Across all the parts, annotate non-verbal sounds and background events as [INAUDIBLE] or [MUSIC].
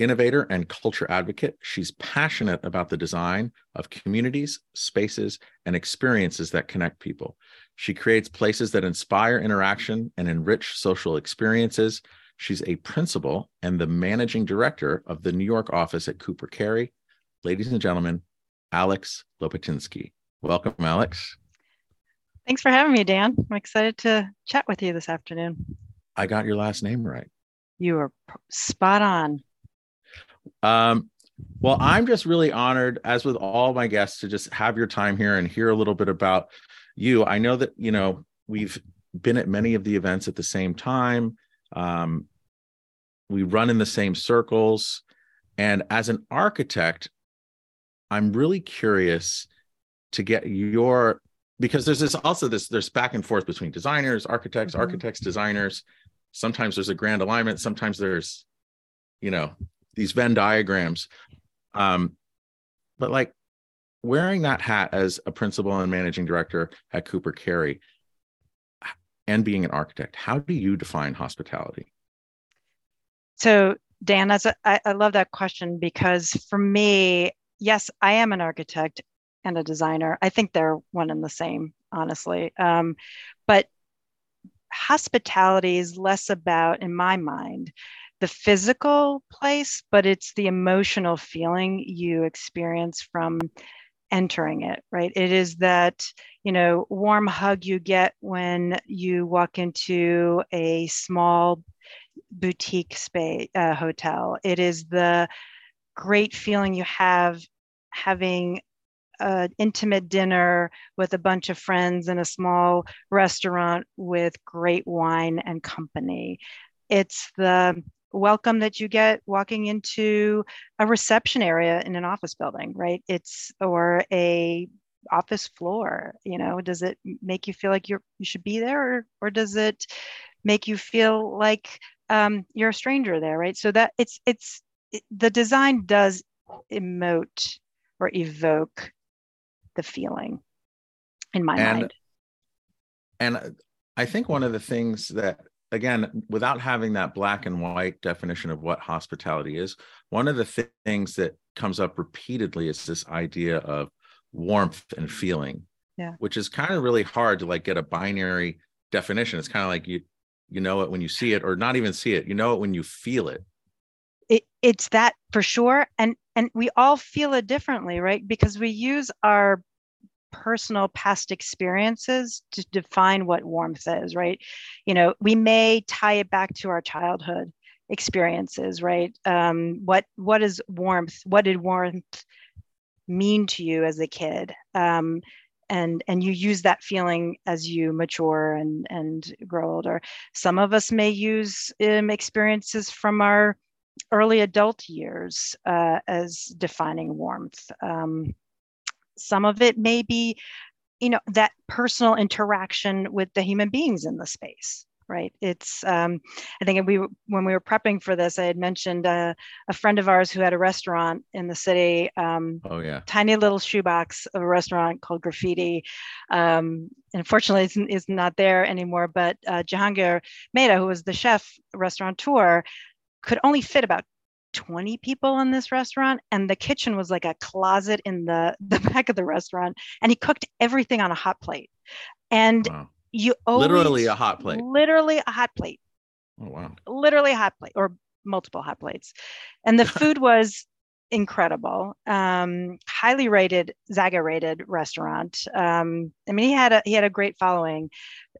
innovator and culture advocate. She's passionate about the design of communities, spaces, and experiences that connect people. She creates places that inspire interaction and enrich social experiences. She's a principal and the managing director of the New York office at Cooper Carry. Ladies and gentlemen, Alex Lopatinsky. Welcome, Alex. Thanks for having me, Dan. I'm excited to chat with you this afternoon. I got your last name right. You are spot on. Um, well, I'm just really honored, as with all my guests, to just have your time here and hear a little bit about you. I know that you know we've been at many of the events at the same time. Um, we run in the same circles, and as an architect, I'm really curious to get your because there's this also this there's back and forth between designers, architects, mm-hmm. architects, designers. Sometimes there's a grand alignment. Sometimes there's, you know, these Venn diagrams. Um, but like wearing that hat as a principal and managing director at Cooper Carry and being an architect, how do you define hospitality? So, Dan, that's a, I, I love that question because for me, yes, I am an architect and a designer. I think they're one and the same, honestly. Um, but hospitality is less about, in my mind, the physical place, but it's the emotional feeling you experience from entering it, right? It is that, you know, warm hug you get when you walk into a small boutique space uh, hotel. It is the great feeling you have having an intimate dinner with a bunch of friends in a small restaurant with great wine and company. It's the welcome that you get walking into a reception area in an office building right? It's or a office floor you know? Does it make you feel like you're you should be there or, or does it make you feel like um, you're a stranger there right? So that it's it's it, the design does emote or evoke the feeling in my and, mind. and i think one of the things that again, without having that black and white definition of what hospitality is, one of the th- things that comes up repeatedly is this idea of warmth and feeling, yeah. which is kind of really hard to like get a binary definition. It's kind of like you you know it when you see it, or not even see it. You know it when you feel it. It, it's that for sure and and we all feel it differently right because we use our personal past experiences to define what warmth is, right? You know, we may tie it back to our childhood experiences, right? Um, what what is warmth? What did warmth mean to you as a kid? Um, and and you use that feeling as you mature and and grow older. Some of us may use um, experiences from our early adult years uh, as defining warmth. Um, some of it may be, you know, that personal interaction with the human beings in the space right? It's um, i think we when we were prepping for this i had mentioned uh, a friend of ours who had a restaurant in the city um, oh yeah. tiny little shoebox of a restaurant called graffiti um, unfortunately it's, it's, not there anymore but uh, jehangir mehta who was the chef restaurateur could only fit about 20 people in this restaurant and the kitchen was like a closet in the [LAUGHS] the back of the restaurant and he cooked everything on a hot plate. And wow. you always, literally a hot plate. Literally a hot plate. Oh wow. Literally a hot plate or multiple hot plates. And the [LAUGHS] food was incredible. Um, highly rated zagat rated restaurant. Um, i mean he had a he had a great following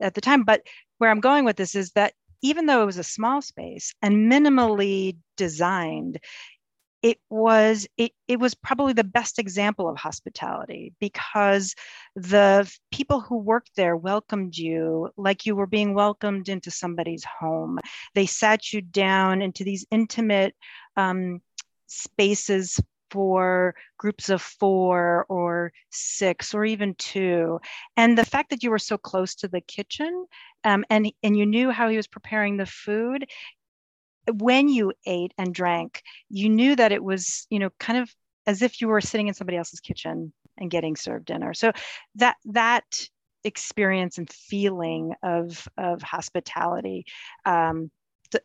at the time but where i'm going with this is that even though it was a small space and minimally designed, it was it, it was probably the best example of hospitality because the people who worked there welcomed you like you were being welcomed into somebody's home. They sat you down into these intimate um, spaces for groups of four or six or even two. And the fact that you were so close to the kitchen um, and, and you knew how he was preparing the food, when you ate and drank, you knew that it was, you know, kind of as if you were sitting in somebody else's kitchen and getting served dinner. So that that experience and feeling of of hospitality, um,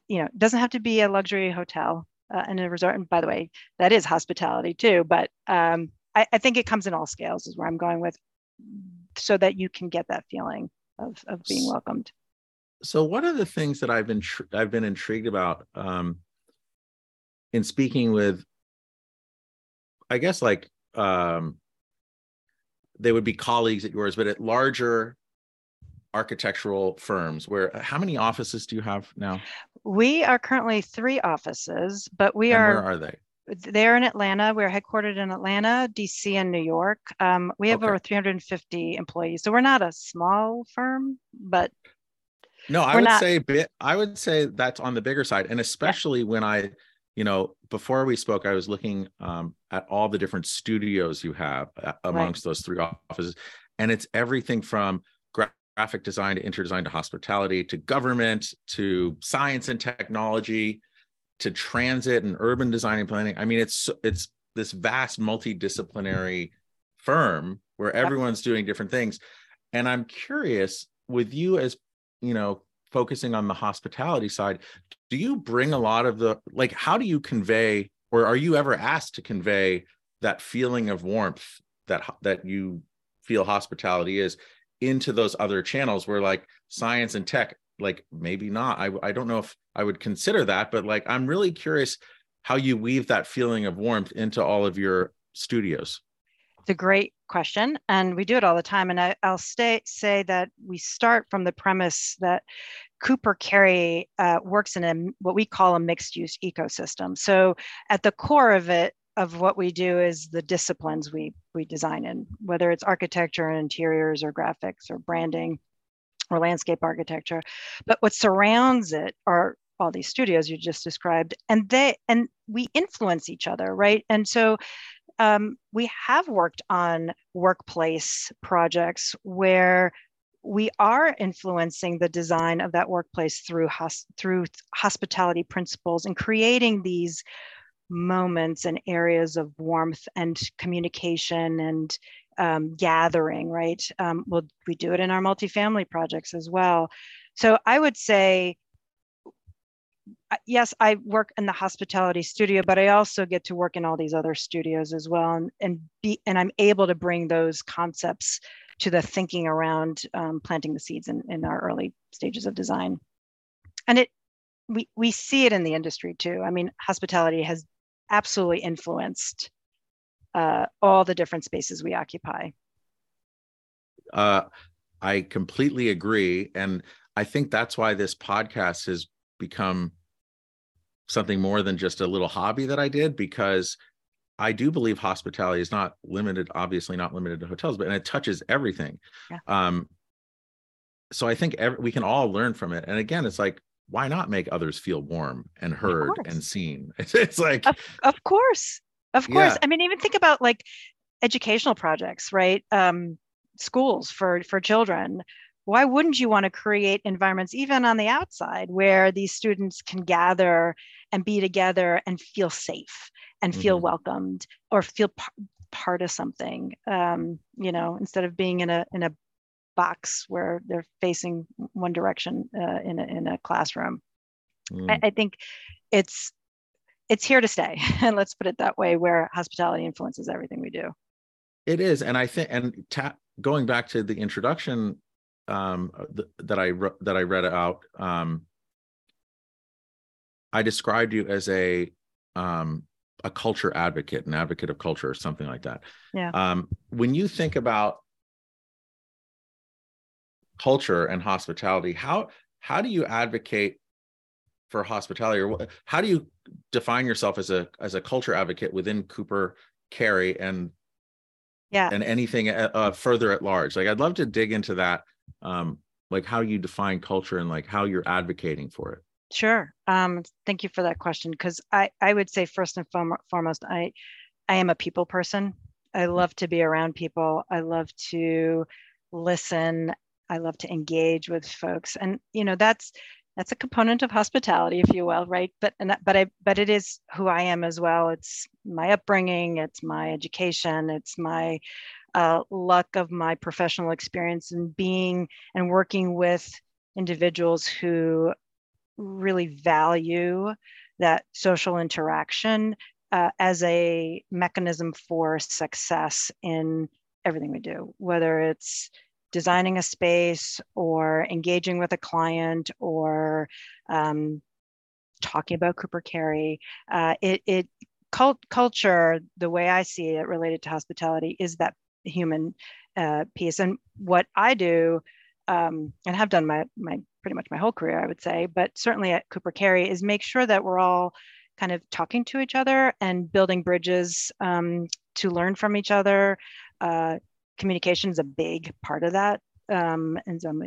you know, doesn't have to be a luxury hotel uh, and a resort. And by the way, that is hospitality too. But um, I, I think it comes in all scales, is where I'm going with, so that you can get that feeling of of being welcomed so one of the things that I've been I've been intrigued about um, in speaking with, I guess like um, they would be colleagues at yours, but at larger architectural firms. Where how many offices do you have now? We are currently three offices, but we and are. Where are they? They're in Atlanta. We're headquartered in Atlanta, DC, and New York. Um, we have okay. over 350 employees, so we're not a small firm, but no, I would not... say bit. I would say that's on the bigger side, and especially yeah. when I, you know, before we spoke, I was looking um, at all the different studios you have uh, amongst right. those three offices, and it's everything from graphic design to interdesign to hospitality to government to science and technology to transit and urban design and planning. I mean, it's it's this vast multidisciplinary firm where everyone's doing different things, and I'm curious with you as you know focusing on the hospitality side do you bring a lot of the like how do you convey or are you ever asked to convey that feeling of warmth that that you feel hospitality is into those other channels where like science and tech like maybe not i i don't know if i would consider that but like i'm really curious how you weave that feeling of warmth into all of your studios it's a great question, and we do it all the time. And I, will stay, say that we start from the premise that Cooper Carry uh, works in a what we call a mixed use ecosystem. So at the core of it, of what we do is the disciplines we we design in, whether it's architecture and interiors or graphics or branding or landscape architecture. But what surrounds it are all these studios you just described and they and we influence each other right and so um, we have worked on workplace projects where we are influencing the design of that workplace through through hospitality principles and creating these moments and areas of warmth and communication and um, gathering right um, well we do it in our multifamily projects as well so i would say yes, I work in the hospitality studio, but I also get to work in all these other studios as well, and and be and I'm able to bring those concepts to the thinking around um, planting the seeds in, in our early stages of design. And it we we see it in the industry too. I mean, hospitality has absolutely influenced uh, all the different spaces we occupy. Uh, I completely agree, and I think that's why this podcast has become something more than just a little hobby that I did because I do believe hospitality is not limited, obviously not limited to hotels, but and it touches everything. Yeah. Um, so I think every, we can all learn from it. And again, it's like, why not make others feel warm and heard and seen? It's, [LAUGHS] it's like, of, of, course, of course. Yeah. I mean, even think about like educational projects, right? Um, schools for for children why wouldn't you want to create environments even on the outside where these students can gather and be together and feel safe and feel mm-hmm. welcomed or feel part of something um, you know instead of being in a in a box where they're facing one direction uh, in, a, in a classroom mm. I, I think it's it's here to stay [LAUGHS] and let's put it that way where hospitality influences everything we do it is and i think and ta- going back to the introduction um, th- that I re- that I read out, um, I described you as a um, a culture advocate, an advocate of culture, or something like that. Yeah. Um, when you think about culture and hospitality, how how do you advocate for hospitality, or how do you define yourself as a as a culture advocate within Cooper Carry and yeah and anything uh, uh further at large? Like, I'd love to dig into that um, like how you define culture and like how you're advocating for it. Sure. Um, thank you for that question. Because I, I would say first and foremost, I, I am a people person. I love to be around people. I love to listen. I love to engage with folks. And you know, that's that's a component of hospitality, if you will, right? But and that, but I but it is who I am as well. It's my upbringing, it's my education, it's my uh, luck of my professional experience and being and working with individuals who really value that social interaction uh, as a mechanism for success in everything we do, whether it's designing a space or engaging with a client or um, talking about Cooper Carry. Uh, it, it cult, culture, the way I see it related to hospitality, is that human uh, piece. And what I do, um, and have done my my pretty much my whole career, I would say, but certainly at Cooper Carry, is make sure that we're all kind of talking to each other and building bridges um, to learn from each other. Uh, communication is a big part of that. Um, and so I'm,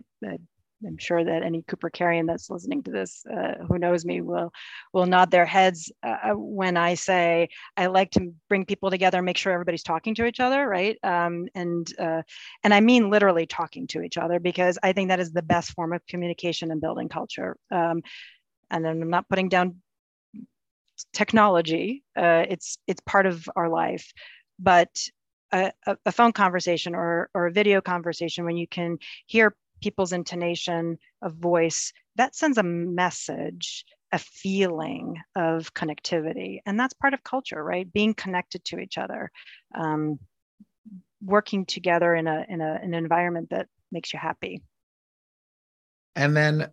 I'm, sure that any Cooper Carryan that's listening to this, uh, who knows me, will will nod their heads uh, when I say I like to bring people together, and make sure everybody's talking to each other, right? Um, and uh, and I mean literally talking to each other because I think that is the best form of communication and building culture. Um, and I'm not putting down technology; uh, it's it's part of our life, but a, a, phone conversation or, or a video conversation when you can hear people's intonation of voice that sends a message a feeling of connectivity. And that's part of culture right? Being connected to each other um, working together in a in a, an environment that makes you happy. And then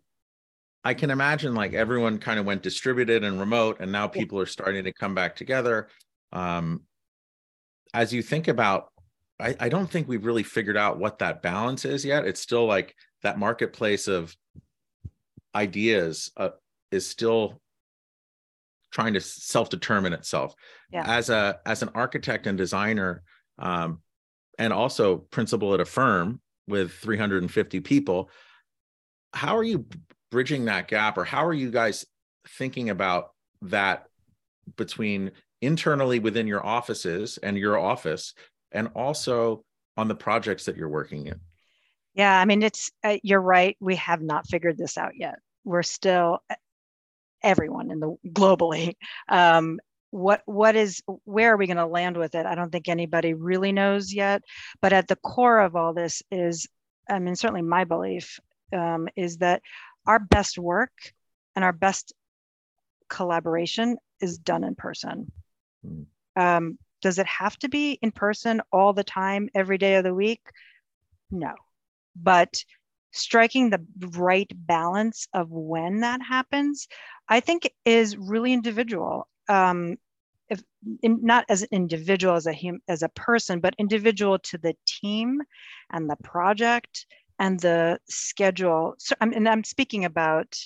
i can imagine like everyone kind of went distributed and remote and now people yeah. are starting to come back together. Um, as you think about I, I don't think we've really figured out what that balance is yet it's still like that marketplace of ideas uh, is still trying to self-determine itself yeah. as a as an architect and designer um, and also principal at a firm with 350 people how are you bridging that gap or how are you guys thinking about that between internally within your offices and your office and also on the projects that you're working in. Yeah i mean it's uh, you're right we have not figured this out yet. We're still everyone in the globally um, what what is where are we going to land with it? I don't think anybody really knows yet but at the core of all this is i mean certainly my belief um, is that our best work and our best collaboration is done in person Mm. Um, does it have to be in person all the time, every day of the week? No. But striking the right balance of when that happens, I think is really individual. Um, if in, not as an individual as a hum, as a person, but individual to the team and the project and the schedule. So, I'm, and I'm speaking about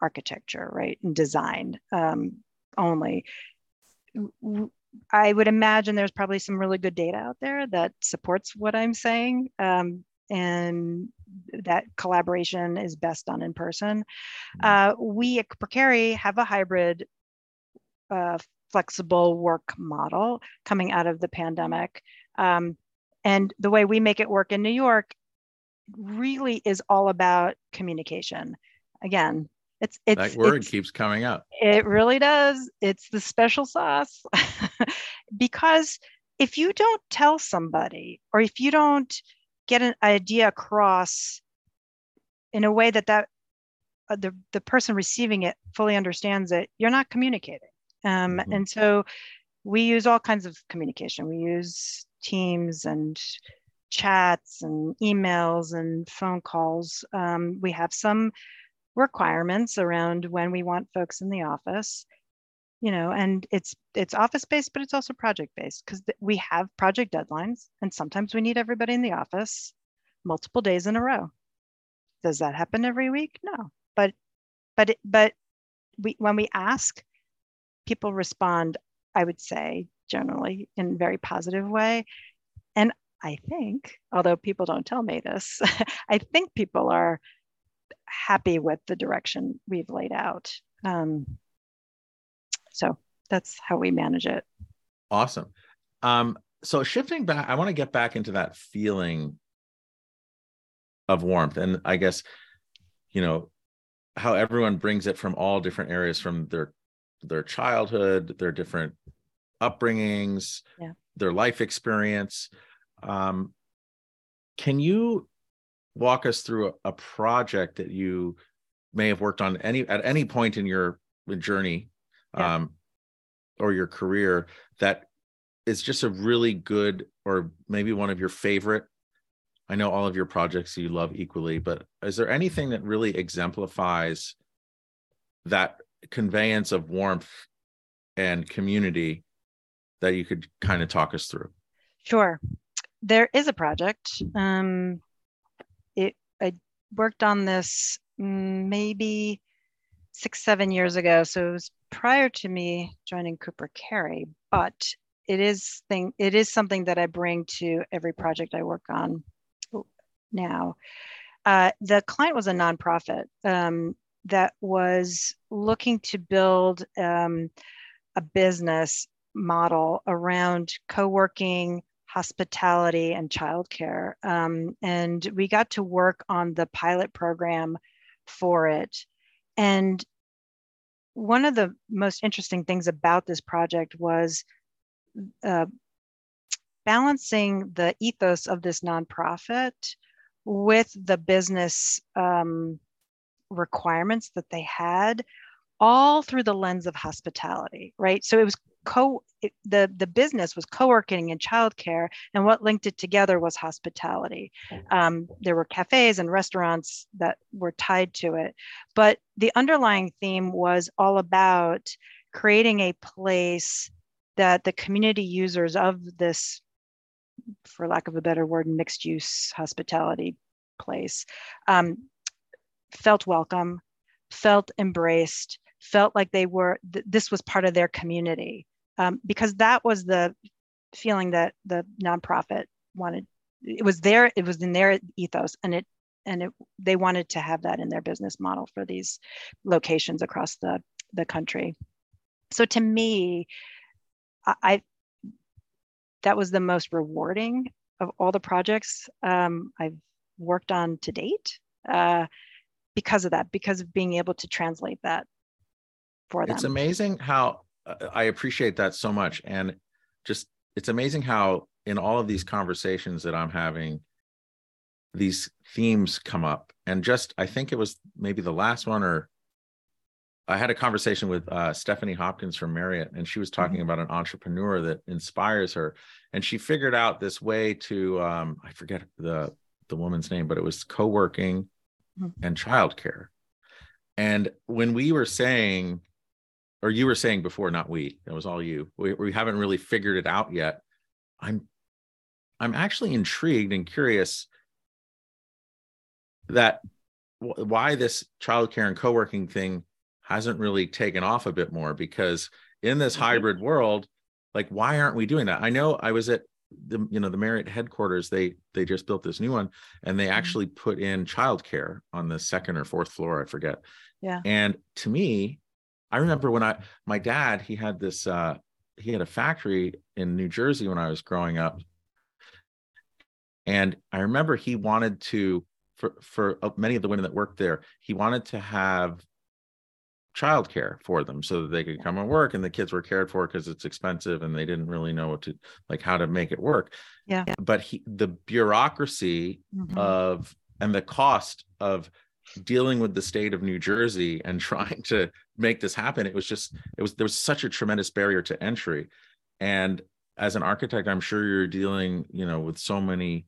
architecture, right, and design um, only. I would imagine there's probably some really good data out there that supports what I'm saying. Um, and that collaboration is best done in person. Mm-hmm. Uh, we at Cooper have a hybrid uh, flexible work model coming out of the pandemic. Um, and the way we make it work in New York really is all about communication. Again, it's it's that word it's, keeps coming up. It really does. It's the special sauce. [LAUGHS] because if you don't tell somebody or if you don't get an idea across in a way that that uh, the, the person receiving it fully understands it, you're not communicating. Um, mm-hmm. And so we use all kinds of communication. We use Teams and chats and emails and phone calls. Um, we have some requirements around when we want folks in the office you know and it's it's office based but it's also project based because th- we have project deadlines and sometimes we need everybody in the office multiple days in a row. Does that happen every week? No. But but but we when we ask people respond i would say generally in a very positive way. And i think although people don't tell me this [LAUGHS] i think people are happy with the direction we've laid out. Um, so that's how we manage it. Awesome. Um, so shifting back, I want to get back into that feeling of warmth. And I guess, you know, how everyone brings it from all different areas from their their childhood, their different upbringings, yeah. their life experience. Um, can you walk us through a, a, project that you may have worked on any at any point in your journey yeah. um, or your career that is just a really good or maybe one of your favorite I know all of your projects you love equally, but is there anything that really exemplifies that conveyance of warmth and community that you could kind of talk us through? Sure. There is a project. Um, worked on this maybe six, seven years ago. So it was prior to me joining Cooper Carry, but it is thing it is something that I bring to every project I work on now. Uh, the client was a nonprofit um, that was looking to build um, a business model around co-working hospitality and childcare. Um, and we got to work on the pilot program for it. And one of the most interesting things about this project was uh, balancing the ethos of this nonprofit with the business um, requirements that they had all through the lens of hospitality right? So it was co the the business was co-working and childcare and what linked it together was hospitality. Um, there were cafes and restaurants that were tied to it. But the underlying theme was all about creating a place that the community users of this for lack of a better word, mixed use hospitality place, um, felt welcome, felt embraced, felt like they were, th- this was part of their community. Um, because that was the feeling that the nonprofit wanted. It was there, it was in their ethos, and it and it, they wanted to have that in their business model for these locations across the, the country. So to me, I, I that was the most rewarding of all the projects um, I've worked on to date uh, because of that, because of being able to translate that for them. It's amazing how I appreciate that so much. And just, it's amazing how in all of these conversations that I'm having, these themes come up. And just, I think it was maybe the last one or I had a conversation with uh, Stephanie Hopkins from Marriott, and she was talking mm-hmm. about an entrepreneur that inspires her, and she figured out this way to um, I forget the the woman's name, but it was co-working mm-hmm. and childcare. And when we were saying, or you were saying before, not we, it was all you. We, we haven't really figured it out yet. I'm I'm actually intrigued and curious that why this childcare and co-working thing hasn't really taken off a bit more because in this mm-hmm. hybrid world like why aren't we doing that i know i was at the you know the marriott headquarters they they just built this new one and they mm-hmm. actually put in childcare on the second or fourth floor i forget yeah and to me i remember when i my dad he had this uh he had a factory in new jersey when i was growing up. And i remember he wanted to for for uh, many of the women that worked there he wanted to have childcare for them so that they could come and work and the kids were cared for because it's expensive and they didn't really know what to like how to make it work. Yeah. But he the bureaucracy mm-hmm. of and the cost of dealing with the state of new jersey and [LAUGHS] trying to make this happen it was just it was there was such a tremendous barrier to entry. And as an architect i'm sure you're dealing you know with so many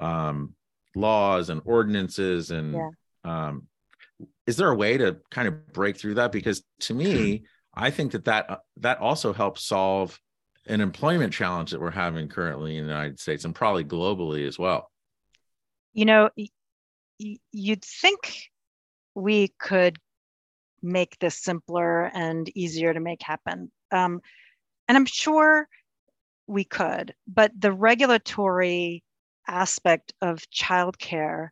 um laws and ordinances and yeah. um is there a way to kind of break through that? Because to me [CLEARS THROAT] i think that that uh, that also helps solve an employment challenge that we're having currently in the united states and probably globally as well. You know y- you'd think we could make this simpler and easier to make happen um, and i'm sure we could but the regulatory aspect of childcare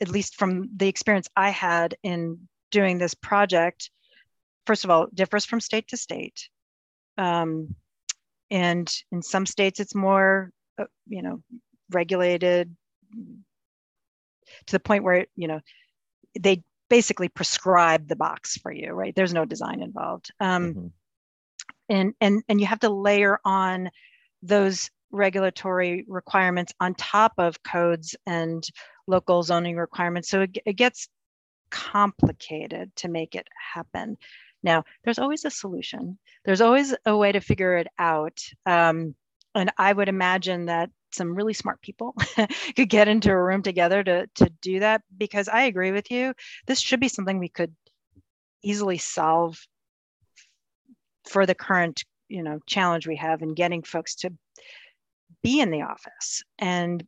at least from the experience I had in doing this project, first of all, differs from state to state. Um, and in some states, it's more, uh, you know, regulated to the point where, you know, they basically prescribe the box for you, right? There's no design involved. Um, mm-hmm. And, and, and you have to layer on those regulatory requirements on top of codes and local zoning requirements. So it, it gets complicated to make it happen. Now, there's always a solution. There's always a way to figure it out. Um, and I would imagine that some really smart people [LAUGHS] could get into a room together to, to do that because I agree with you. This should be something we could easily solve for the current you know challenge we have in getting folks to be in the office and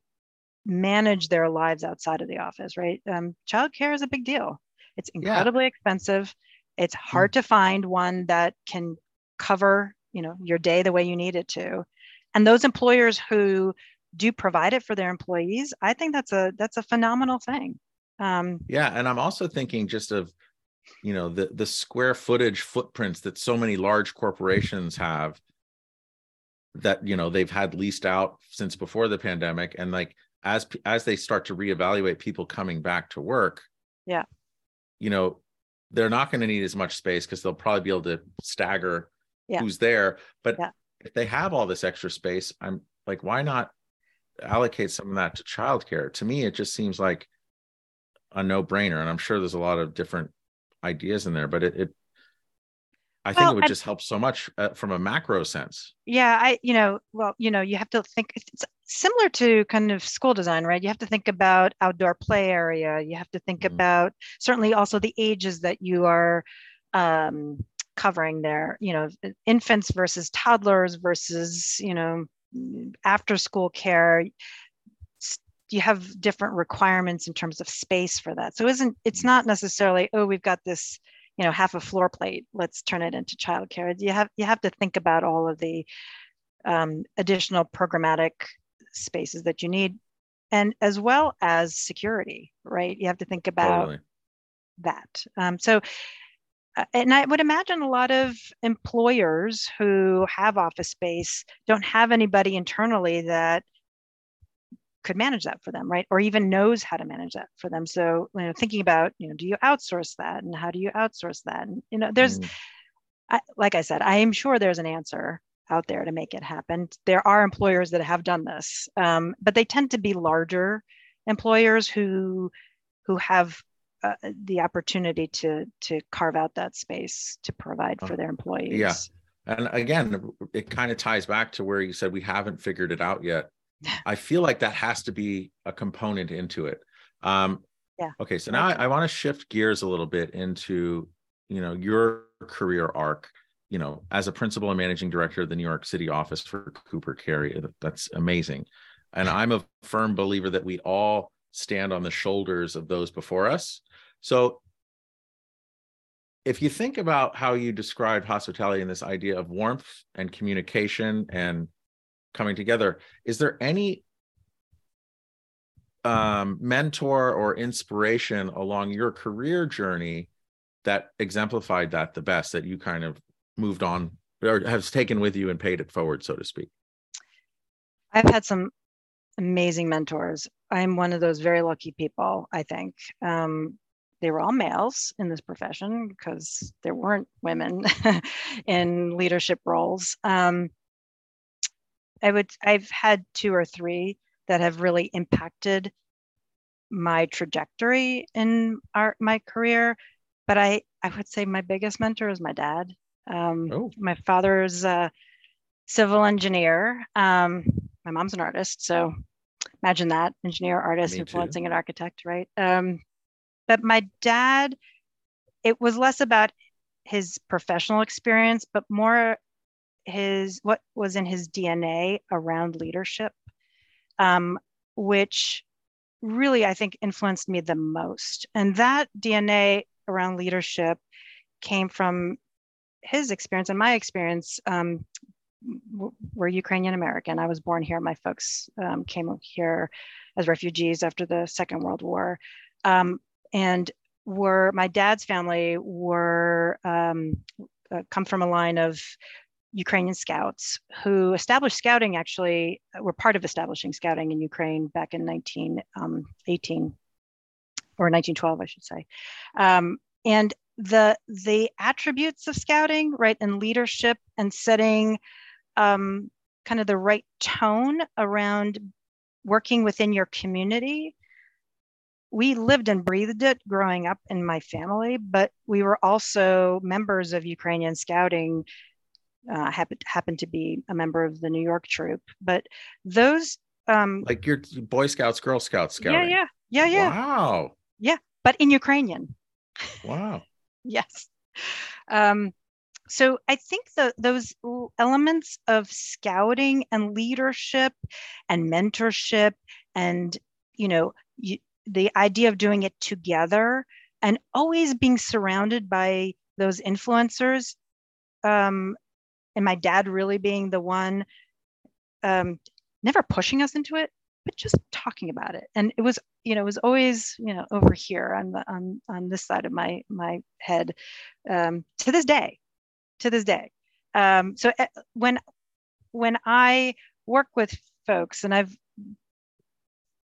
manage their lives outside of the office right um, childcare is a big deal it's incredibly yeah. expensive it's hmm. hard to find one that can cover you know your day the way you need it to and those employers who do provide it for their employees i think that's a that's a phenomenal thing um, yeah and i'm also thinking just of you know the the square footage footprints that so many large corporations have that you know they've had leased out since before the pandemic and like as as they start to reevaluate people coming back to work yeah you know they're not going to need as much space because they'll probably be able to stagger yeah. who's there but yeah. if they have all this extra space i'm like why not allocate some of that to childcare to me it just seems like a no-brainer and i'm sure there's a lot of different ideas in there but it, it I think it would I, just help so much uh, from a macro sense. Yeah, I you know, well, you know, you have to think it's similar to kind of school design, right? You have to think about outdoor play area. You have to think mm-hmm. about certainly also the ages that you are um, covering there. You know, infants versus toddlers versus you know after school care you have different requirements in terms of space for that so isn't it's mm-hmm. not necessarily oh we've got this you know half a floor plate let's turn it into childcare you have you have to think about all of the um, additional programmatic spaces that you need and as well as security right you have to think about totally. that um, so and I would imagine a lot of employers who have office space don't have anybody internally that could manage that for them, right? Or even knows how to manage that for them. So, you know, thinking about, you know, do you outsource that and how do you outsource that? And, you know, there's, mm. I, like I said, I am sure there's an answer out there to make it happen. There are employers that have done this, um, but they tend to be larger employers who, who have uh, the opportunity to to carve out that space to provide for their employees. Yeah. And again, it kind of ties back to where you said we haven't figured it out yet. [LAUGHS] I feel like that has to be a component into it. Um, yeah. Okay, so now I, I want to shift gears a little bit into you know your career arc. You know, as a principal and managing director of the New York City office for Cooper Carry, that's amazing. And I'm a firm believer that we all stand on the shoulders of those before us. So if you think about how you described hospitality and this idea of warmth and communication and coming together is there any um, mentor or inspiration along your career journey that exemplified that the best that you kind of moved on or has taken with you and paid it forward so to speak? I've had some amazing mentors. I'm one of those very lucky people i think. Um, they were all males in this profession because there weren't women [LAUGHS] in leadership roles um, I would I've had two or three that have really impacted my trajectory in our my career. But I I would say my biggest mentor is my dad. Um, oh. My father's a civil engineer. Um, my mom's an artist, so imagine that engineer, artist, influencing an architect, right? Um, but my dad, it was less about his professional experience, but more his what was in his DNA around leadership, um, which really I think influenced me the most. And that DNA around leadership came from his experience and my experience. Um, we're Ukrainian American. I was born here. My folks um, came here as refugees after the Second World War, um, and were my dad's family were um, uh, come from a line of Ukrainian scouts who established scouting actually were part of establishing scouting in Ukraine back in 1918 um, or 1912, I should say. Um, and the the attributes of scouting, right, and leadership and setting um, kind of the right tone around working within your community. We lived and breathed it growing up in my family, but we were also members of Ukrainian scouting uh, happened happened to be a member of the New York troop. But those um, like your Boy Scouts, Girl Scouts scouting. Yeah, yeah, yeah, yeah. Wow. Yeah, but in Ukrainian. Wow. [LAUGHS] yes. Um, so I think the, those elements of scouting and leadership and mentorship and you know you, the idea of doing it together and always being surrounded by those influencers um, and my dad really being the one um, never pushing us into it but just talking about it. And it was you know it was always you know over here on the on on this side of my my head um, to this day to this day. Um, so uh, when when i work with folks and i've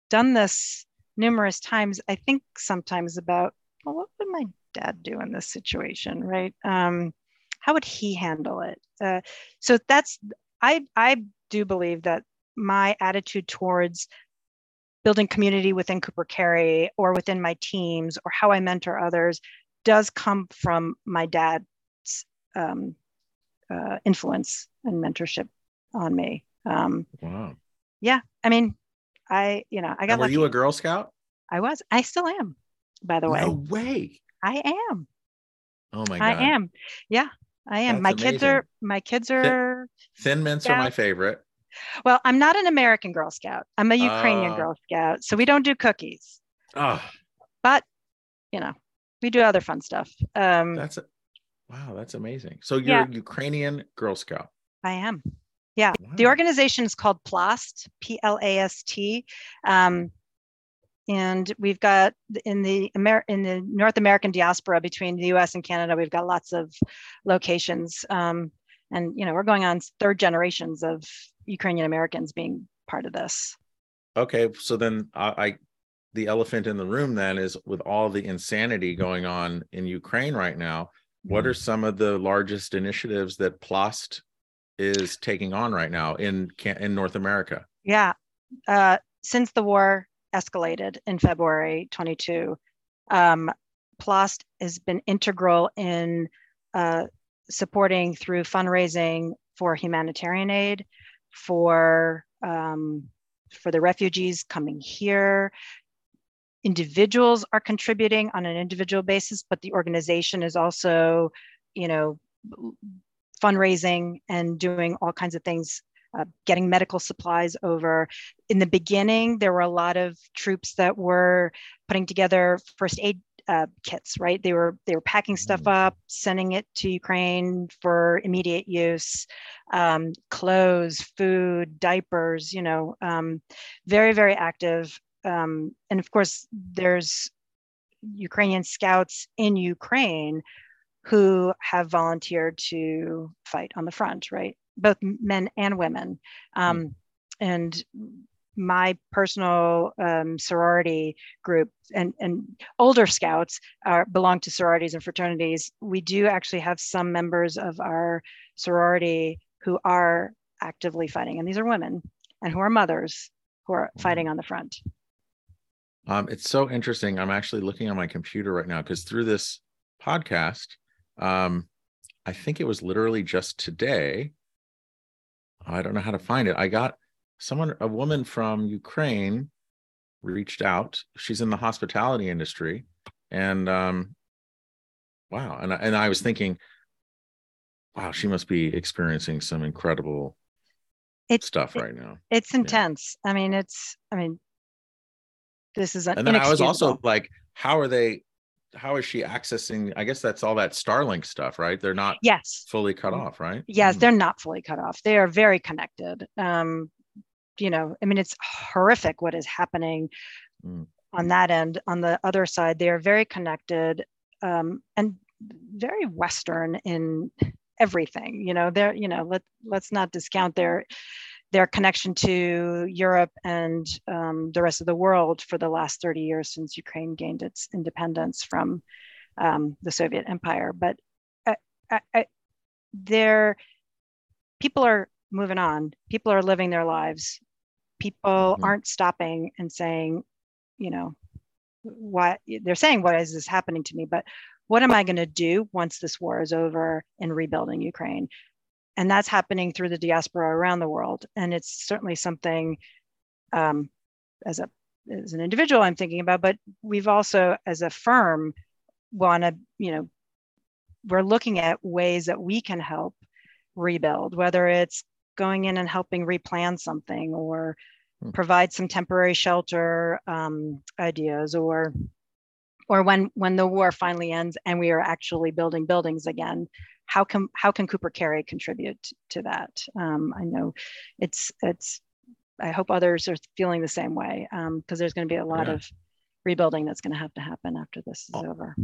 done this numerous times i think sometimes about well what would my dad do in this situation right? Um, how would he handle it? Uh, so that's i i do believe that my attitude towards building community within cooper carry or within my teams or how i mentor others does come from my dad's um, uh, influence and mentorship on me. Um, wow. yeah i mean i you know i got and were lucky. you a girl scout i was i still am by the way no way i am oh my god i am yeah I am. That's my amazing. kids are my kids are thin, thin mints are my favorite. Well, I'm not an American Girl Scout. I'm a Ukrainian uh, Girl Scout. So we don't do cookies. Oh. But, you know, we do other fun stuff. Um, that's a, wow, that's amazing. So you're yeah. Ukrainian Girl Scout. I am. Yeah. Wow. The organization is called PLAST, P L A S T. Um, and we've got in the Amer- in the North American diaspora between the U.S. and Canada, we've got lots of locations, um, and you know we're going on third generations of Ukrainian Americans being part of this. Okay, so then I, I the elephant in the room then is with all the insanity going on in Ukraine right now. What are some of the largest initiatives that Plast is taking on right now in in North America? Yeah, uh, since the war escalated in February 22. Um, has been integral in uh, supporting through fundraising for humanitarian aid, for um, for the refugees coming here. Individuals are contributing on an individual basis, but the organization is also, you know, fundraising and doing all kinds of things uh, getting medical supplies over. In the beginning, there were a lot of troops that were putting together first aid uh, kits, right? They were they were packing stuff mm. up, sending it to Ukraine for immediate use, um, clothes, food, diapers. You know, um, very very active. Um, and of course, there's Ukrainian scouts in Ukraine who have volunteered to fight on the front, right? both men and women. Um, mm. And my personal um, sorority group and, and older scouts are, belong to sororities and fraternities. We do actually have some members of our sorority who are actively fighting, and these are women and who are mothers who are hmm. fighting on the front. Um, it's so interesting. I'm actually looking on my computer right now because through this podcast, um, I think it was literally just today I don't know how to find it. I got someone, a woman from Ukraine reached out. She's in the hospitality industry. And um, wow. And, and I was thinking, wow, she must be experiencing some incredible it's, stuff right now. It's intense. Yeah. I mean, it's, I mean, this is and then I was also like, how are they how is she accessing i guess that's all that starlink stuff right? They're not yes. fully cut off right? Yes mm they're not fully cut off. They are very connected. Um you know i mean it's horrific what is happening mm. on that end. On the other side they are very connected um and very western in everything. You know, they're you know let let's not discount their their connection to Europe and um, the rest of the world for the last 30 years since Ukraine gained its independence from um, the Soviet Empire. But uh, I, I, there, people are moving on. People are living their lives. People mm-hmm. aren't stopping and saying, you know, what they're saying, what is this happening to me? But what am I going to do once this war is over in rebuilding Ukraine? And that's happening through the diaspora around the world. And it's certainly something um, as a as an individual I'm thinking about, but we've also as a firm want to, you know, we're looking at ways that we can help rebuild, whether it's going in and helping replan something or hmm. provide some temporary shelter um, ideas or or when when the war finally ends and we are actually building buildings again how can how can cooper carry contribute to that um, i know it's it's i hope others are feeling the same way because um, there's going to be a lot yeah. of rebuilding that's going to have to happen after this is over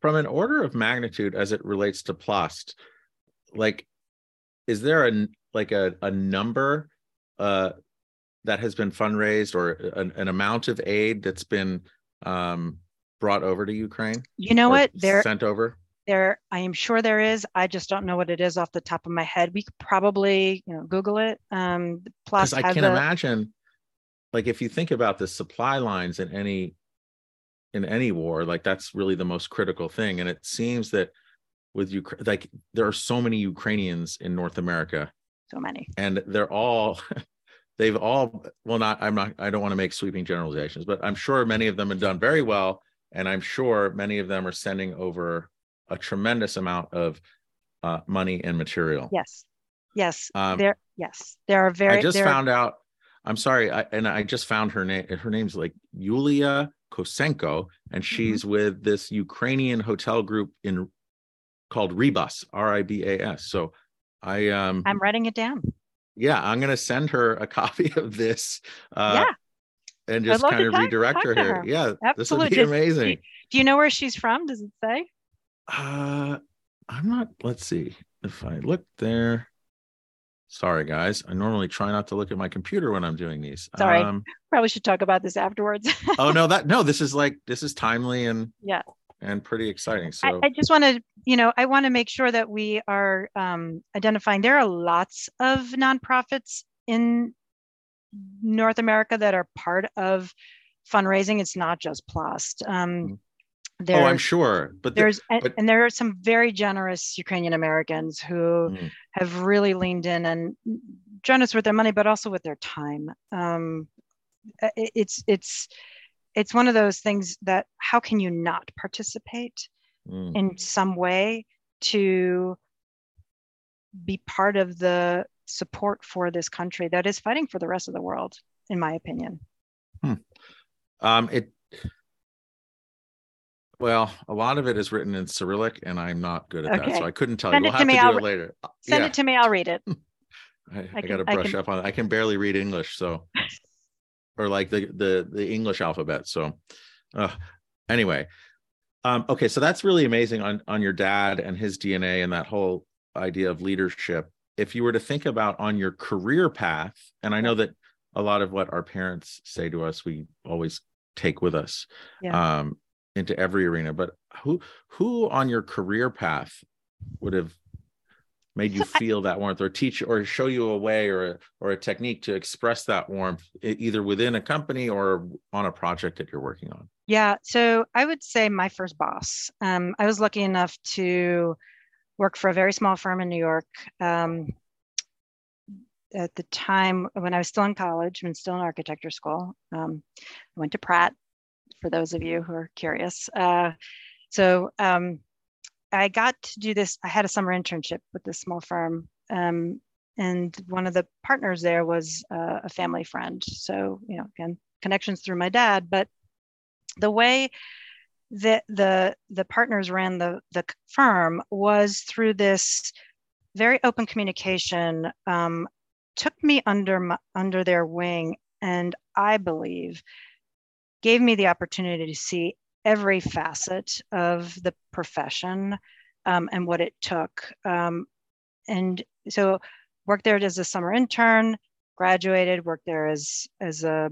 from an order of magnitude as it relates to plast like is there a like a, a number uh, that has been fundraised or an, an amount of aid that's been um, brought over to Ukraine? You know what? They're sent over. There, I am sure there is. I just don't know what it is off the top of my head. We could probably, you know, Google it. Um, plus, I can a... imagine, like, if you think about the supply lines in any in any war, like that's really the most critical thing. And it seems that with Ukraine, like there are so many Ukrainians in North America so many and they're all [LAUGHS] they've all well not i'm not i don't want to make sweeping generalizations but i'm sure many of them have done very well and i'm sure many of them are sending over a tremendous amount of uh, money and material yes yes um, there yes there are very i just found out i'm sorry I, and i just found her name her name's like yulia kosenko and mm-hmm. she's mm-hmm. with this ukrainian hotel group in called Ribas r-i-b-a-s so I um I'm writing it down. Yeah, I'm gonna send her a [LAUGHS] copy of this. Uh, yeah. And just kind of redirect her here. Her. Yeah, Absolutely. this would be amazing. Do you know where she's from? Does it say? Uh, I'm not. Let's see if I look there. Sorry, guys. I normally try not to look at my computer when I'm doing these. Sorry. Um, Probably should talk about this afterwards. [LAUGHS] oh no, [LAUGHS] that no. This is like this is timely and yeah, and pretty exciting. So I, I just want to, you know, I want to make sure that we are um, identifying. There are lots of nonprofits in North America that are part of fundraising. It's not just Plast. Um, there, oh, I'm sure, but there's but, and, there are some very generous Ukrainian Americans who mm. have really leaned in and generous with their money, but also with their time. Um, it, it's it's it's one of those things that how can you not participate mm. in some way to be part of the support for this country that is fighting for the rest of the world in my opinion hmm. um, it well a lot of it is written in cyrillic and i'm not good at okay. that so i couldn't tell send you we'll have to, to do I'll, it later send yeah. it to me i'll read it [LAUGHS] I, I, I got to brush can... up on it i can barely read english so [LAUGHS] or like the the the English alphabet. So, uh, anyway, um, okay, so that's really amazing on on your dad and his DNA and that whole idea of leadership. If you were to think about on your career path, and I know that a lot of what our parents say to us, we always take with us yeah. um, into every arena. But who who on your career path would have made you [LAUGHS] feel that warmth or teach or show you a way or a, or a technique to express that warmth either within a company or on a project that you're working on? Yeah so i would say my first boss. Um, i was lucky enough to work for a very small firm in new york um, at the time when i was still in college and still in architecture school. Um, i went to pratt for those of you who are curious uh, so um, I got to do this. I had a summer internship with this small firm, um, and one of the partners there was uh, a family friend. So you know, again, connections through my dad. But the way that the the partners ran the the firm was through this very open communication. Um, took me under my, under their wing, and I believe gave me the opportunity to see every facet of the profession um, and what it took. Um, and so worked there as a summer intern, graduated, worked there as as a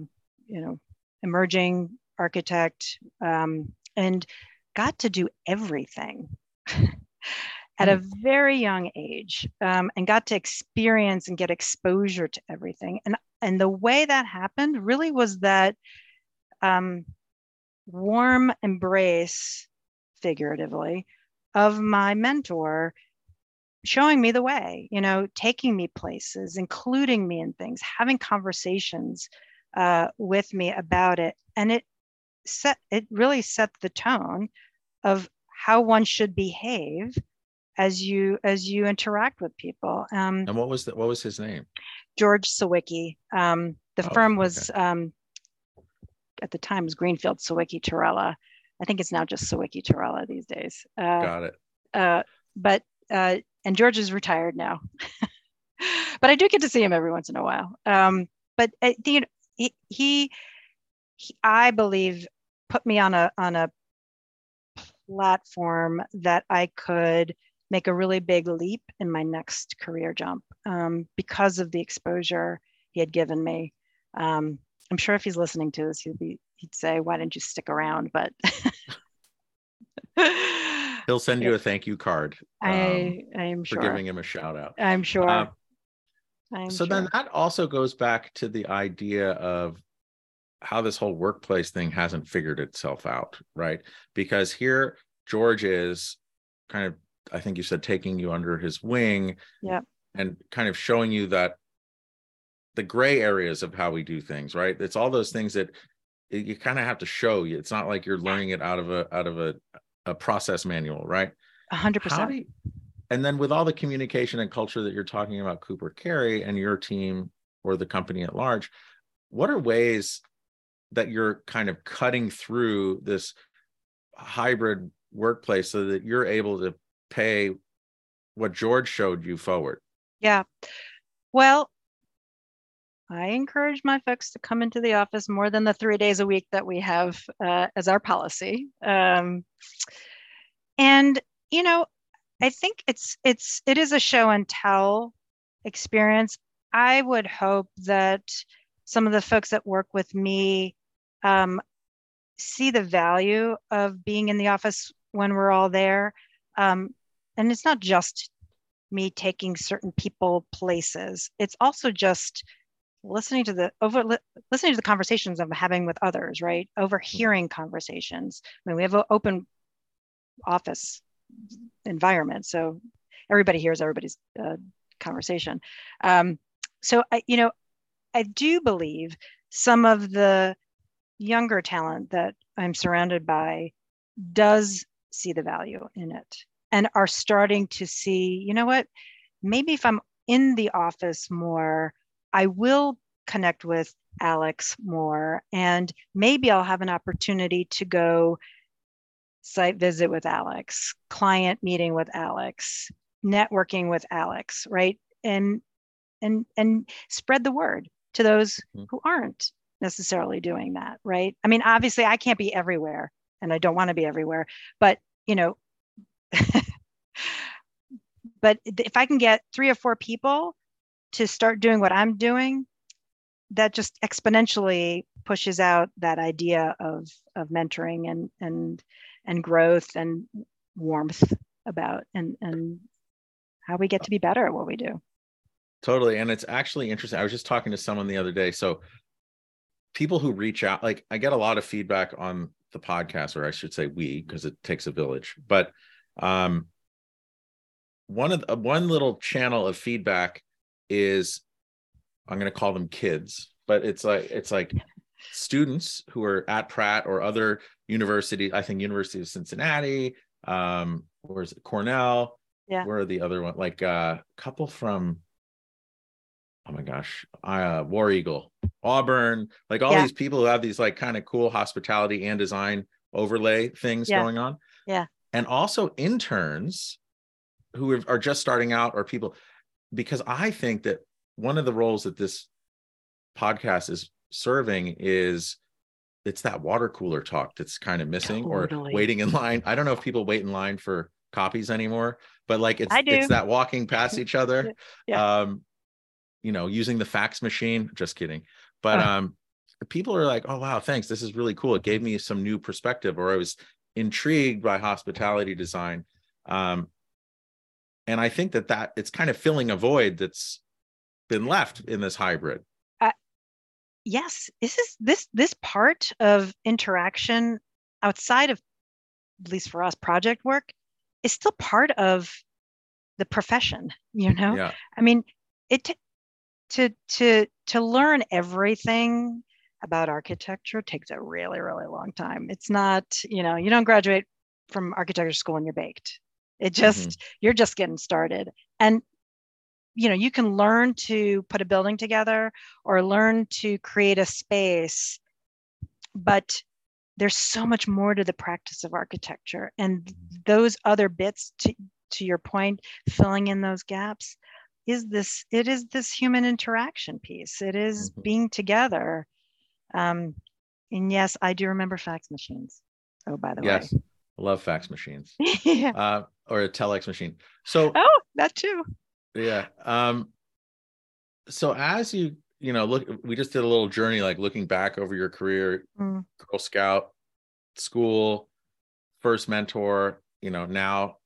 you know emerging architect, um, and got to do everything [LAUGHS] at a hmm. very young age, um, and got to experience and get exposure to everything. And and the way that happened really was that um, warm embrace, figuratively, of my mentor showing me the way, you know, taking me places, including me in things, having conversations uh, with me about it. And it set, it really set the tone of how one should behave as you as you interact with people. Um, and what was the, what was his name? George Sawicki. Um, the oh, firm was okay. um, at the time was Greenfield Sawicki Tarella. I think it's now just Sawicki Tarella these days. Uh, Got it. Uh, but uh, and George is retired now, [LAUGHS] but I do get to see him every once in a while. Um, but uh, he, he, he, I believe, put me on a on a platform that I could make a really big leap in my next career jump um, because of the exposure he had given me. Um, I'm sure if he's listening to this, he'd be he'd say, "Why didn't you stick around?" But [LAUGHS] he'll send you a thank you card. Um, I I am sure for giving him a shout out. I'm sure. Uh, I'm so sure. then that also goes back to the idea of how this whole workplace thing hasn't figured itself out, right? Because here George is kind of, I think you said, taking you under his wing, yeah, and kind of showing you that the gray areas of how we do things, right? It's all those things that you kind of have to show you. It's not like you're learning it out of a out of a, a process manual, right? A hundred percent. And then with all the communication and culture that you're talking about, Cooper Carry and your team or the company at large, what are ways that you're kind of cutting through this hybrid workplace so that you're able to pay what George showed you forward? Yeah. Well, I encourage my folks to come into the office more than the three days a week that we have uh, as our policy. Um, and you know, I think it's it's it is a show and tell experience. I would hope that some of the folks that work with me um, see the value of being in the office when we're all there. Um, and it's not just me taking certain people places. It's also just listening to the over li- listening to the conversations I'm having with others, right? Overhearing conversations. I mean, we have an open office environment, so everybody hears everybody's uh, conversation. Um, so I, you know, I do believe some of the younger talent that I'm surrounded by does see the value in it and are starting to see, you know what, maybe if I'm in the office more, I will connect with Alex more, and maybe I'll have an opportunity to go site visit with Alex, client meeting with Alex, networking with Alex, right? And and and spread the word to those mm-hmm. who aren't necessarily doing that, right? I mean, obviously I can't be everywhere and I don't want to be everywhere, but you know, [LAUGHS] but if I can get three or four people to start doing what I'm doing, that just exponentially pushes out that idea of of mentoring and and and growth and warmth about and and how we get to be better at what we do. Totally. And it's actually interesting. I was just talking to someone the other day. So people who reach out like i get a lot of feedback on the podcast or i should say we because it takes a village. But um one of the, one little channel of feedback is I'm going to call them kids, but it's like it's like students who are at Pratt or other universities. I think University of Cincinnati, um, or is it Cornell? Yeah. Where are the other one? Like a uh, couple from oh my gosh, uh, War Eagle, Auburn, like all yeah. these people who have these like kind of cool hospitality and design overlay things yeah. going on. Yeah. And also interns who are just starting out or people, because I think that one of the roles that this podcast is serving is it's that water cooler talk that's kind of missing totally. or waiting in line. I don't know if people wait in line for copies anymore, but like it's it's that walking past each other. [LAUGHS] Yeah. Um, you know, using the fax machine. Just kidding. But Oh. um people are like, oh wow, thanks. This is really cool. It gave me some new perspective, or I was intrigued by hospitality design. Um, and I think that that it's kind of filling a void that's been left in this hybrid. Uh, yes this is this this part of interaction outside of at least for us project work is still part of the profession you mm-hmm. know Yeah. i mean it t- to to to learn everything about architecture takes a really really long time it's not you know you don't graduate from architecture school and you're baked it just you're just getting started. And you know you can learn to put a building together or learn to create a space but there's so much more to the practice of architecture. And those other bits to, to your point filling in those gaps is this it is this human interaction piece. It is Mhm. being together. Um, and yes i do remember fax machines. Oh by the way. Yes. I love fax machines. yeah. [LAUGHS] Uh, or a telex machine. So oh that too yeah. Um, so as you, you know, look, we just did a little journey, like looking back over your career, Mm. Girl Scout, school, first mentor, you know, now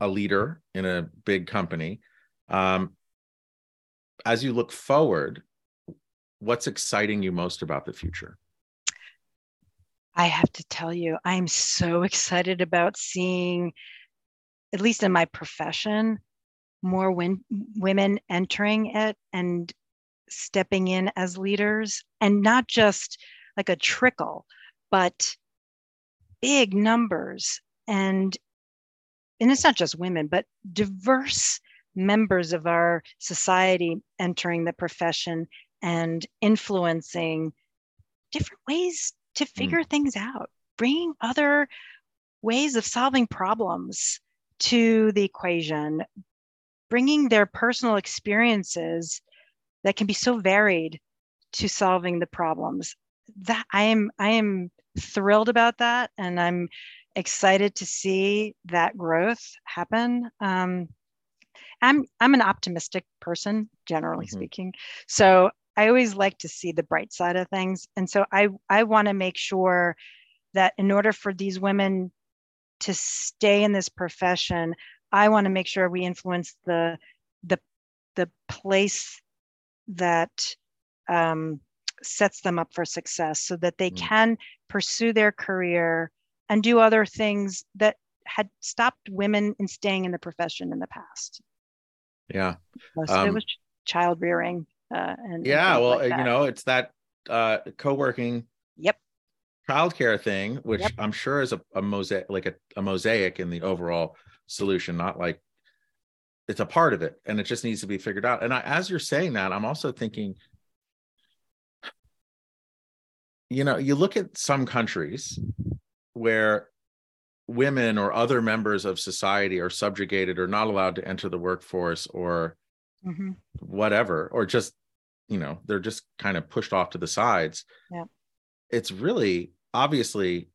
a leader in a big company. Um, as you look forward, what's exciting you most about the future? I have to tell you, I'm so excited about seeing, at least in my profession, more win- women entering it and stepping in as leaders, and not just like a trickle, but big numbers. And and it's not just women, but diverse members of our society entering the profession and influencing different ways to figure things out, bringing other ways of solving problems to the equation, bringing their personal experiences that can be so varied to solving the problems. That I am I am thrilled about that, and I'm excited to see that growth happen. Um, I'm I'm an optimistic person, generally Mhm. speaking, so I always like to see the bright side of things, and so I I want to make sure that in order for these women to stay in this profession, I want to make sure we influence the the the place that um, sets them up for success, so that they Mm. can pursue their career and do other things that had stopped women in staying in the profession in the past. Yeah. Most of it Um, was child rearing. Uh, and and Yeah. things Well, like uh, you know, it's that uh, co working Yep. childcare thing, which Yep. I'm sure is a, a mosaic, like a, a mosaic in the overall solution, not like it's a part of it and it just needs to be figured out. And I, as you're saying that, I'm also thinking, you know, you look at some countries where women or other members of society are subjugated or not allowed to enter the workforce or Mhm. whatever, or just, you know, they're just kind of pushed off to the sides. Yeah. It's really, obviously,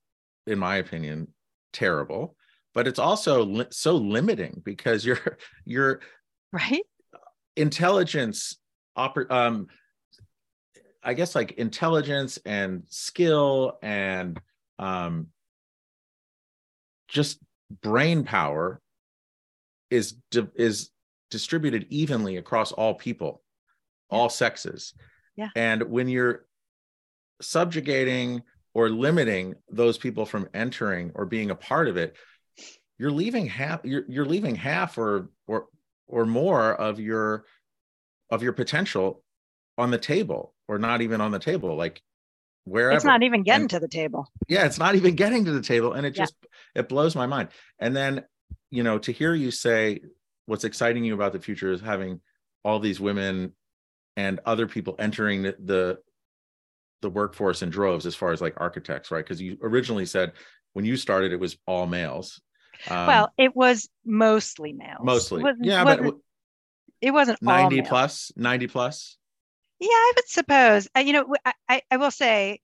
in my opinion, terrible, but it's also li- so limiting because your [LAUGHS] your Right. intelligence, oper- um, I guess like intelligence and skill and um, just brain power is is distributed evenly across all people, all sexes. Yeah. And when you're subjugating or limiting those people from entering or being a part of it, you're leaving half you're you're leaving half or or or more of your of your potential on the table or not even on the table like wherever It's not even getting And- to the table. yeah it's not even getting to the table and it Yeah. just it blows my mind and then you know to hear you say what's exciting you about the future is having all these women and other people entering the the, the workforce in droves as far as like architects right because you originally said when you started it was all males um, well, it was mostly males. mostly It wasn't, yeah but wasn't- it wasn't 90 males. plus 90 plus Yeah, I would suppose. Uh, you know, I, I will say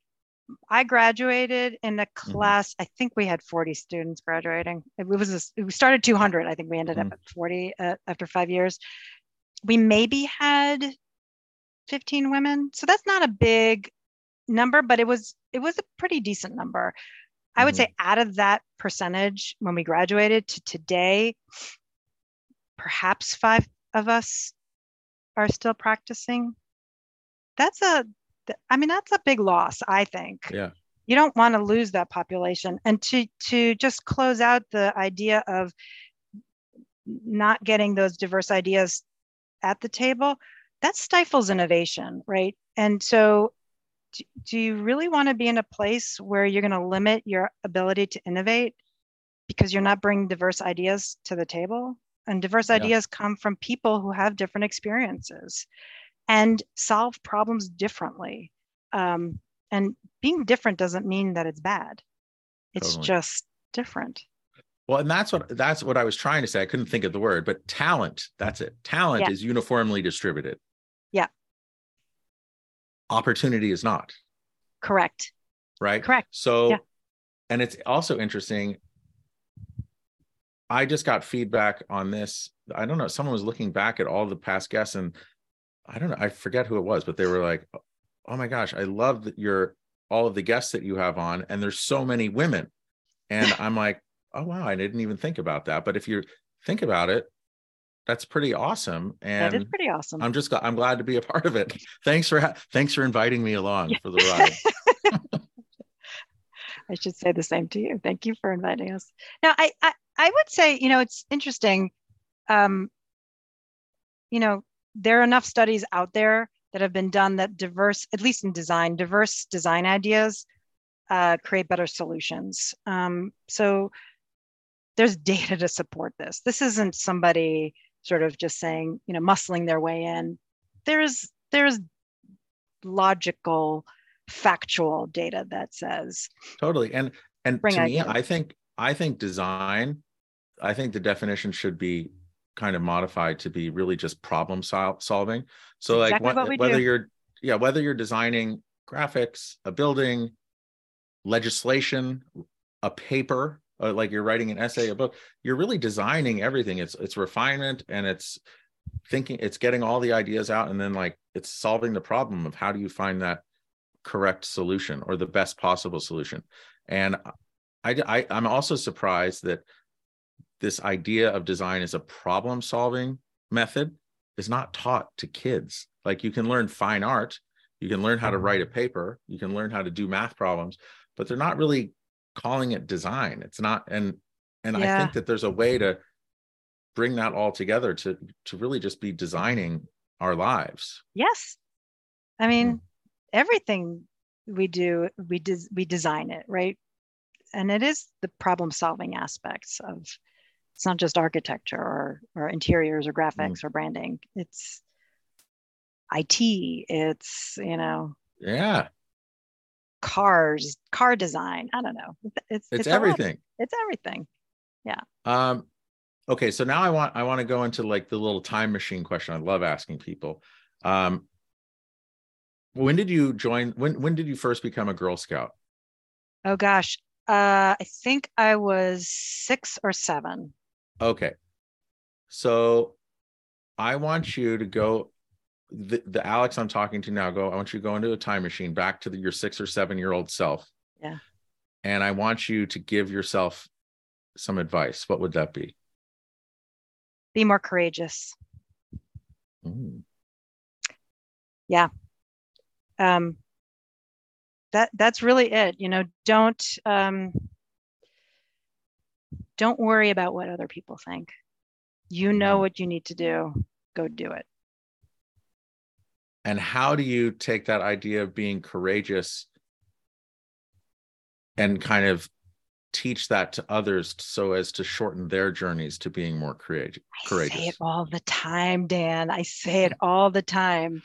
I graduated in a Mm-hmm. class. I think we had 40 students graduating. It was a, we started 200. I think we ended Mhm. up at 40 uh, after five years. We maybe had 15 women, so that's not a big number, but it was it was a pretty decent number. I would Mhm. say out of that percentage when we graduated to today, perhaps five of us are still practicing. That's a I mean that's a big loss, I think. Yeah. you don't want to lose that population. And to to just close out the idea of not getting those diverse ideas at the table that stifles innovation right? And so do, do you really want to be in a place where you're going to limit your ability to innovate because you're not bringing diverse ideas to the table? And diverse Yeah. ideas come from people who have different experiences and solve problems differently um, and being different doesn't mean that it's bad it's Totally. just different Well, and that's what that's what I was trying to say. I couldn't think of the word, but talent, that's it. Talent Yeah. is uniformly distributed. Yeah. Opportunity is not, correct right? correct So Yeah. and it's also interesting. I just got feedback on this. I don't know. Someone was looking back at all the past guests, and I don't know. I forget who it was, but they were like, "Oh my gosh, I love that your all of the guests that you have on, and there's so many women." And [LAUGHS] I'm like, "Oh wow, I didn't even think about that." But if you think about it, that's pretty awesome. And that is pretty awesome I'm just I'm glad to be a part of it. [LAUGHS] Thanks for ha- thanks for inviting me along for the ride. [LAUGHS] I should say the same to you. Thank you for inviting us. Now, I I, I would say, you know, it's interesting. Um, you know, there are enough studies out there that have been done that diverse, at least in design, diverse design ideas uh, create better solutions. Um, so there's data to support this. This isn't somebody sort of just saying, you know, muscling their way in. There's there's logical, factual data that says totally and and to me i think i think design i think the definition should be kind of modified to be really just problem sol- solving. So like Exactly what whether do. you're yeah whether you're designing graphics a building legislation a paper uh, like you're writing an essay a book you're really designing everything. It's it's refinement and it's thinking it's getting all the ideas out and then like it's solving the problem of how do you find that correct solution or the best possible solution. And I, I i'm also surprised that this idea of design as a problem solving method is not taught to kids. Like you can learn fine art you can learn how to mm-hmm. write a paper you can learn how to do math problems but they're not really calling it design. It's not and and i think that there's a way to bring that all together to to really just be designing our lives. Yes. I mean, mm-hmm. everything we do, we des- we design it, right? And it is the problem solving aspects of it's not just architecture or or interiors or graphics or branding. It's IT, it's, you know, yeah cars, car design. I don't know. It's it's, lot. everything It's everything. Yeah. Um, okay, so now I want I want to go into like the little time machine question. I love asking people. Um, when did you join? When when did you first become a Girl Scout? Oh gosh. Uh I think I was 6 or 7. Okay, so I want you to go. The, the Alex I'm talking to now. Go. I want you to go into a time machine back to the, your six or seven year old self. Yeah. And I want you to give yourself some advice. What would that be? Be more courageous. Mm, um, that that's really it you know don't um, don't worry about what other people think. You know what you need to do. Go do it. And how do you take that idea of being courageous and kind of teach that to others so as to shorten their journeys to being more courage- i say it all the time dan. I say it all the time.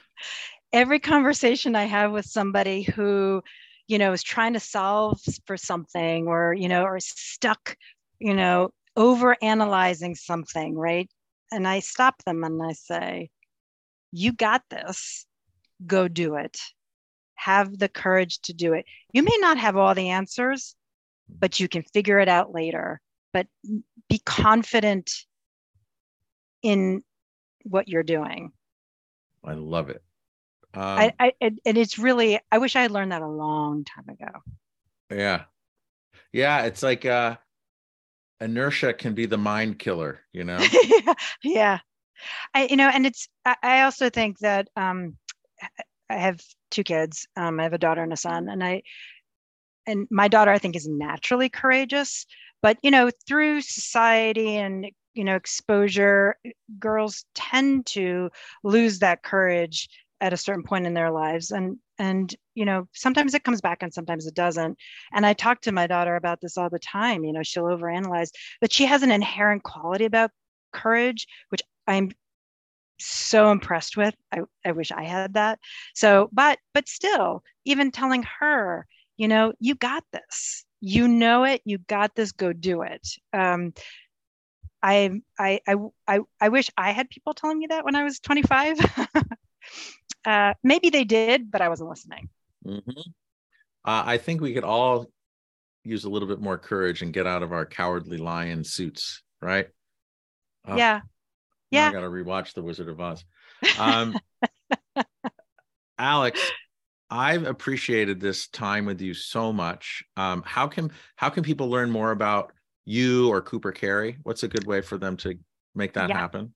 Every conversation i have with somebody who you know is trying to solve for something or you know or stuck you know over analyzing something right and i stop them and i say you got this go do it have the courage to do it. You may not have all the answers, but you can figure it out later. But be confident in what you're doing. I love it. Um, I, I, and it's really, I wish I had learned that a long time ago. Yeah. Yeah. It's like, uh, inertia can be the mind killer, you know? [LAUGHS] yeah. I, you know, and it's, I, I also think that, um, I have two kids. Um, I have a daughter and a son, and I, and my daughter, I think, is naturally courageous. But you know, through society and you know exposure, girls tend to lose that courage at a certain point in their lives, and and you know sometimes it comes back and sometimes it doesn't. And I talk to my daughter about this all the time. You know, she'll overanalyze, but she has an inherent quality about courage, which I'm so impressed with. I, I wish I had that. So, but but still, even telling her, you know, you got this. You know it. You got this. Go do it. Um, I, I I I I wish I had people telling me that when I was 25. [LAUGHS] uh, maybe they did, but I wasn't listening. Mm-hmm. Uh, I think we could all use a little bit more courage and get out of our cowardly lion suits, right? Uh, yeah, yeah. I got to rewatch The Wizard of Oz. [LAUGHS] Um, Alex, I've appreciated this time with you so much. Um, how can how can people learn more about you or Cooper Carry? What's a good way for them to make that yeah. happen?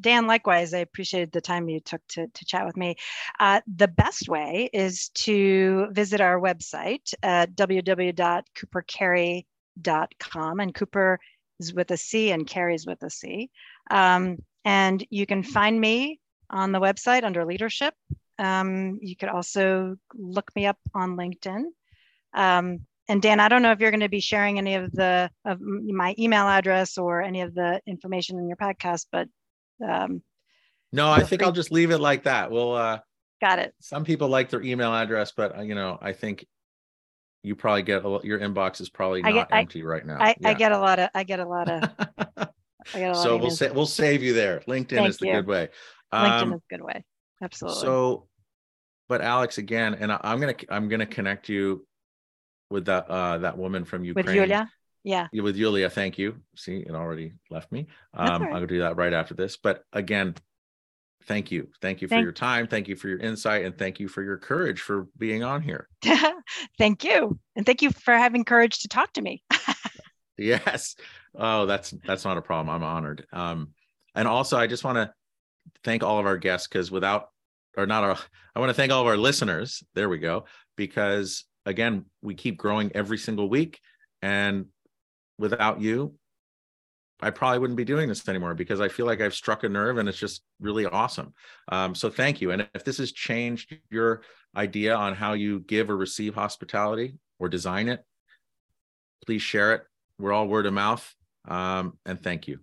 Dan, likewise, I appreciated the time you took to, to chat with me. Uh, the best way is to visit our website at www.coopercarry.com. And Cooper is with a C and Carry is with a C. Um, and you can find me on the website under leadership. Um, you could also look me up on LinkedIn. Um, and Dan, I don't know if you're going to be sharing any of the of my email address or any of the information in your podcast, but um, no, I think free. I'll just leave it like that. We'll uh, got it. Some people like their email address, but uh, you know, I think you probably get a, your inbox is probably not get, empty I, right now. I, yeah. I, get a lot of [LAUGHS] I get a lot of so we'll say we'll save you there. LinkedIn Thank is the you. good way. LinkedIn um, is a good way. Absolutely. So, but Alex, again, and I, am gonna I'm gonna connect you with that uh that woman from Ukraine. With Yulia. Yeah. With Yulia, thank you. See, it already left me. Um, right. I'll do that right after this. But again, thank you. Thank you for thank- your time. Thank you for your insight. And thank you for your courage for being on here. [LAUGHS] thank you. And thank you for having courage to talk to me. [LAUGHS] yes. Oh, that's that's not a problem. I'm honored. Um, and also I just want to thank all of our guests because without or not our I want to thank all of our listeners. There we go. Because again, we keep growing every single week. And without you, I probably wouldn't be doing this anymore because I feel like I've struck a nerve and it's just really awesome. Um, so thank you. And if this has changed your idea on how you give or receive hospitality or design it, please share it. We're all word of mouth. Um, and thank you.